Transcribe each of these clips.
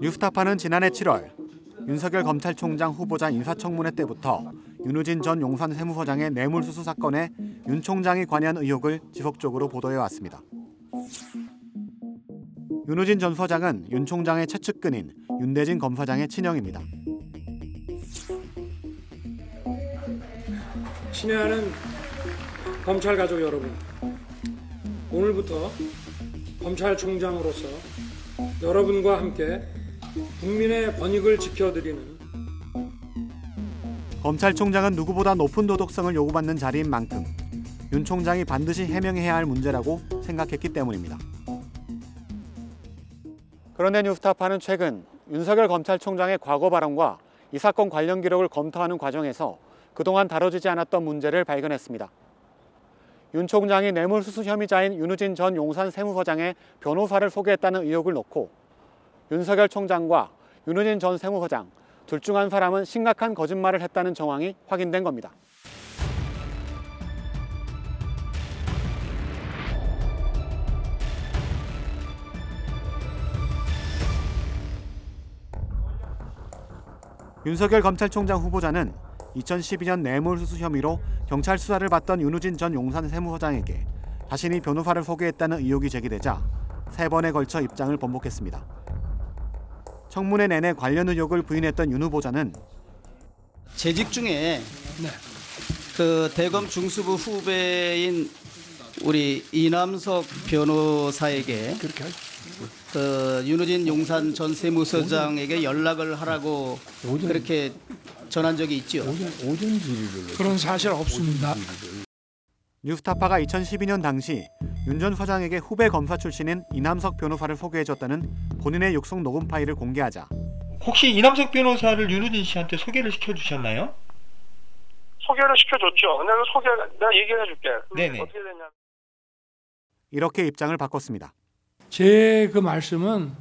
뉴스타파는 지난해 7월 윤석열 검찰총장 후보자 인사청문회 때부터 윤우진 전 용산 세무서장의 뇌물수수 사건에 윤 총장이 관여한 의혹을 지속적으로 보도해 왔습니다. 윤우진 전 서장은 윤 총장의 최측근인 윤대진 검사장의 친형입니다. 친애하는 검찰 가족 여러분, 오늘부터 검찰총장으로서 여러분과 함께 국민의 번익을 지켜드리는 검찰총장은 누구보다 높은 도덕성을 요구받는 자리인 만큼 윤 총장이 반드시 해명해야 할 문제라고 생각했기 때문입니다. 그런데 뉴스타파는 최근 윤석열 검찰총장의 과거 발언과 이 사건 관련 기록을 검토하는 과정에서 그동안 다뤄지지 않았던 문제를 발견했습니다. 윤 총장이 뇌물수수 혐의자인 윤우진 전 용산 세무서장의 변호사를 소개했다는 의혹을 놓고 윤석열 총장과 윤우진 전 세무서장 둘 중 한 사람은 심각한 거짓말을 했다는 정황이 확인된 겁니다. 윤석열 검찰총장 후보자는 2012년 뇌물수수 혐의로 경찰 수사를 받던 윤우진 전 용산 세무서장에게 자신이 변호사를 소개했다는 의혹이 제기되자 세 번에 걸쳐 입장을 번복했습니다. 청문회 내내 관련 의혹을 부인했던 윤 후보자는 재직 중에 그 대검 중수부 후배인 우리 이남석 변호사에게 그 윤우진 용산 전 세무서장에게 연락을 하라고 그렇게 전한 적이 있죠. 그런 사실 없습니다. 뉴스타파가 2012년 당시 윤전 서장에게 후배 검사 출신인 이남석 변호사를 소개해줬다는 본인의 육성 녹음 파일을 공개하자 혹시 이남석 변호사를 윤우진 씨한테 소개를 시켜주셨나요? 소개를 시켜줬죠. 내가 소개 내가 얘기해 줄게. 네네. 어떻게 됐냐? 이렇게 입장을 바꿨습니다. 제 그 말씀은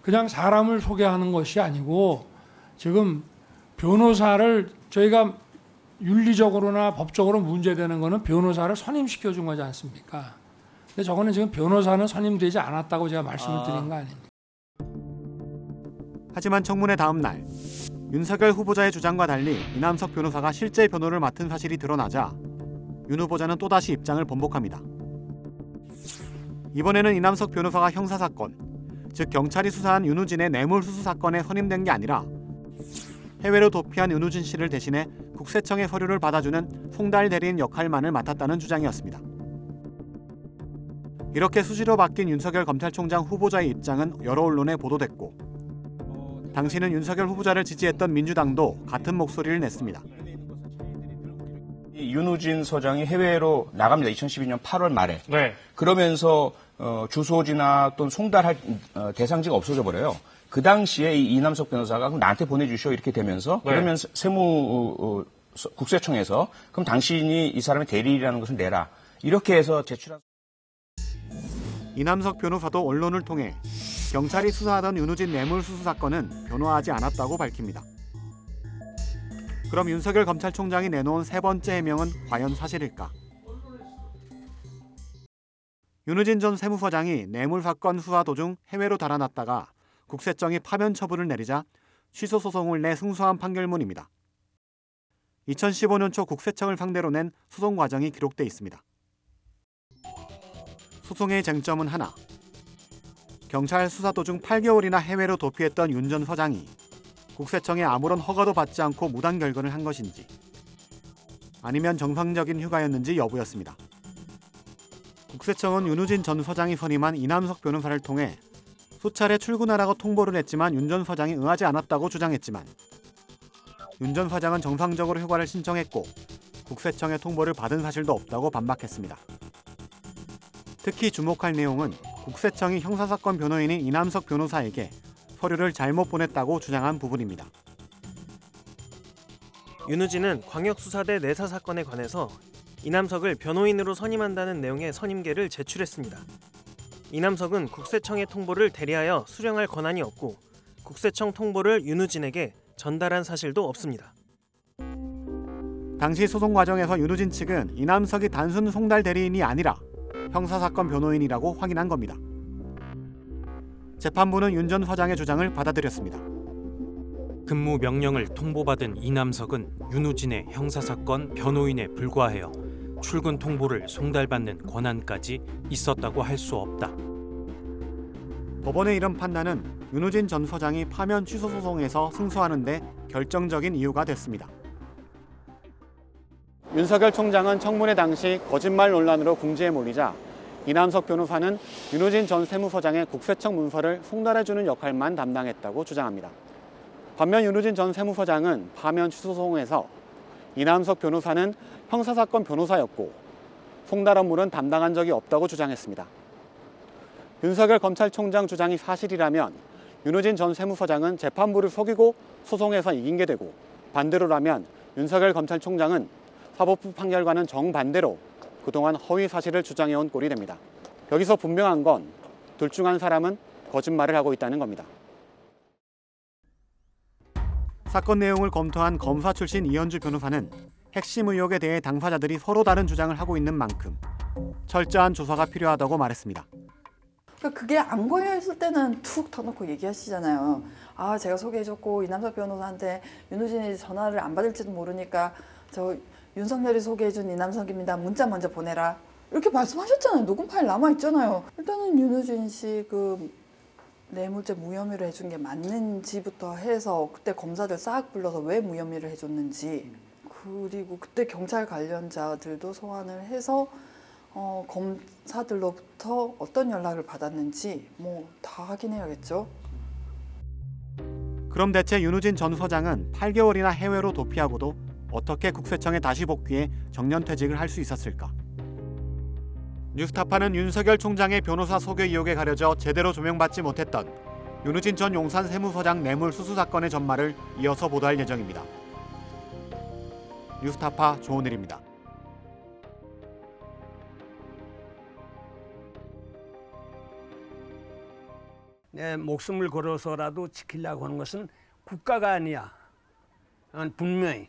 그냥 사람을 소개하는 것이 아니고 지금 변호사를 저희가 윤리적으로나 법적으로 문제되는 거는 변호사를 선임시켜 준 거지 않습니까? 근데 저거는 지금 변호사는 선임되지 않았다고 제가 말씀을 아. 드린 거 아닙니까? 하지만 청문회 다음 날 윤석열 후보자의 주장과 달리 이남석 변호사가 실제 변호를 맡은 사실이 드러나자 윤 후보자는 또다시 입장을 번복합니다. 이번에는 이남석 변호사가 형사 사건, 즉 경찰이 수사한 윤우진의 뇌물 수수 사건에 선임된 게 아니라 해외로 도피한 윤우진 씨를 대신해 국세청의 서류를 받아주는 송달 대리인 역할만을 맡았다는 주장이었습니다. 이렇게 수시로 바뀐 윤석열 검찰총장 후보자의 입장은 여러 언론에 보도됐고 당시는 윤석열 후보자를 지지했던 민주당도 같은 목소리를 냈습니다. 이 윤우진 서장이 해외로 나갑니다. 2012년 8월 말에. 네. 그러면서 어, 주소지나 또는 송달할 어, 대상지가 없어져 버려요. 그 당시에 이 이남석 변호사가 그럼 나한테 보내주시오 이렇게 되면서 네. 그러면 세- 세무 어, 어, 서- 국세청에서 그럼 당신이 이 사람의 대리인이라는 것을 내라 이렇게 해서 제출한. 이남석 변호사도 언론을 통해 경찰이 수사하던 윤우진 뇌물수수 사건은 변호하지 않았다고 밝힙니다. 그럼 윤석열 검찰총장이 내놓은 세 번째 해명은 과연 사실일까? 윤우진 전 세무서장이 뇌물 사건 수사 도중 해외로 달아났다가 국세청이 파면 처분을 내리자 취소 소송을 내 승소한 판결문입니다. 2015년 초 국세청을 상대로 낸 소송 과정이 기록돼 있습니다. 소송의 쟁점은 하나. 경찰 수사 도중 8개월이나 해외로 도피했던 윤 전 서장이 국세청에 아무런 허가도 받지 않고 무단 결근을 한 것인지 아니면 정상적인 휴가였는지 여부였습니다. 국세청은 윤우진 전 서장이 선임한 이남석 변호사를 통해 수차례 출근하라고 통보를 했지만 윤 전 서장이 응하지 않았다고 주장했지만 윤 전 서장은 정상적으로 휴가를 신청했고 국세청의 통보를 받은 사실도 없다고 반박했습니다. 특히 주목할 내용은 국세청이 형사사건 변호인인 이남석 변호사에게 서류를 잘못 보냈다고 주장한 부분입니다. 윤우진은 광역수사대 내사 사건에 관해서 이남석을 변호인으로 선임한다는 내용의 선임계를 제출했습니다. 이남석은 국세청의 통보를 대리하여 수령할 권한이 없고 국세청 통보를 윤우진에게 전달한 사실도 없습니다. 당시 소송 과정에서 윤우진 측은 이남석이 단순 송달 대리인이 아니라 형사사건 변호인이라고 확인한 겁니다. 재판부는 윤전 서장의 주장을 받아들였습니다. 근무 명령을 통보받은 이남석은 윤우진의 형사사건 변호인에 불과하여 출근 통보를 송달받는 권한까지 있었다고 할 수 없다. 법원의 이런 판단은 윤우진 전 서장이 파면 취소 소송에서 승소하는데 결정적인 이유가 됐습니다. 윤석열 총장은 청문회 당시 거짓말 논란으로 궁지에 몰리자 이남석 변호사는 윤우진 전 세무서장의 국세청 문서를 송달해주는 역할만 담당했다고 주장합니다. 반면 윤우진 전 세무서장은 파면 취소 소송에서 이남석 변호사는 형사사건 변호사였고 송달 업무는 담당한 적이 없다고 주장했습니다. 윤석열 검찰총장 주장이 사실이라면 윤호진 전 세무서장은 재판부를 속이고 소송에서 이긴 게 되고 반대로라면 윤석열 검찰총장은 사법부 판결과는 정반대로 그동안 허위 사실을 주장해온 꼴이 됩니다. 여기서 분명한 건 둘 중 한 사람은 거짓말을 하고 있다는 겁니다. 사건 내용을 검토한 검사 출신 이현주 변호사는 핵심 의혹에 대해 당사자들이 서로 다른 주장을 하고 있는 만큼 철저한 조사가 필요하다고 말했습니다. 그러니까 그게 안 걸려 있을 때는 툭 터놓고 얘기하시잖아요. 아 제가 소개해줬고 이남석 변호사한테 윤호진이 전화를 안 받을지도 모르니까 저 윤석열이 소개해준 이남석입니다. 문자 먼저 보내라. 이렇게 말씀하셨잖아요. 녹음 파일 남아 있잖아요. 일단은 윤호진 씨그 뇌물죄 무혐의를 해준 게 맞는지부터 해서 그때 검사들 싹 불러서 왜 무혐의를 해줬는지 그리고 그때 경찰 관련자들도 소환을 해서 어, 검사들로부터 어떤 연락을 받았는지 뭐 다 확인해야겠죠. 그럼 대체 윤우진 전 서장은 8개월이나 해외로 도피하고도 어떻게 국세청에 다시 복귀해 정년 퇴직을 할 수 있었을까? 뉴스타파는 윤석열 총장의 변호사 소개 의혹에 가려져 제대로 조명받지 못했던 윤우진 전 용산 세무서장 뇌물 수수 사건의 전말을 이어서 보도할 예정입니다. 뉴스타파 조은일입니다. 내 목숨을 걸어서라도 지키려고 하는 것은 국가가 아니야. 난 분명히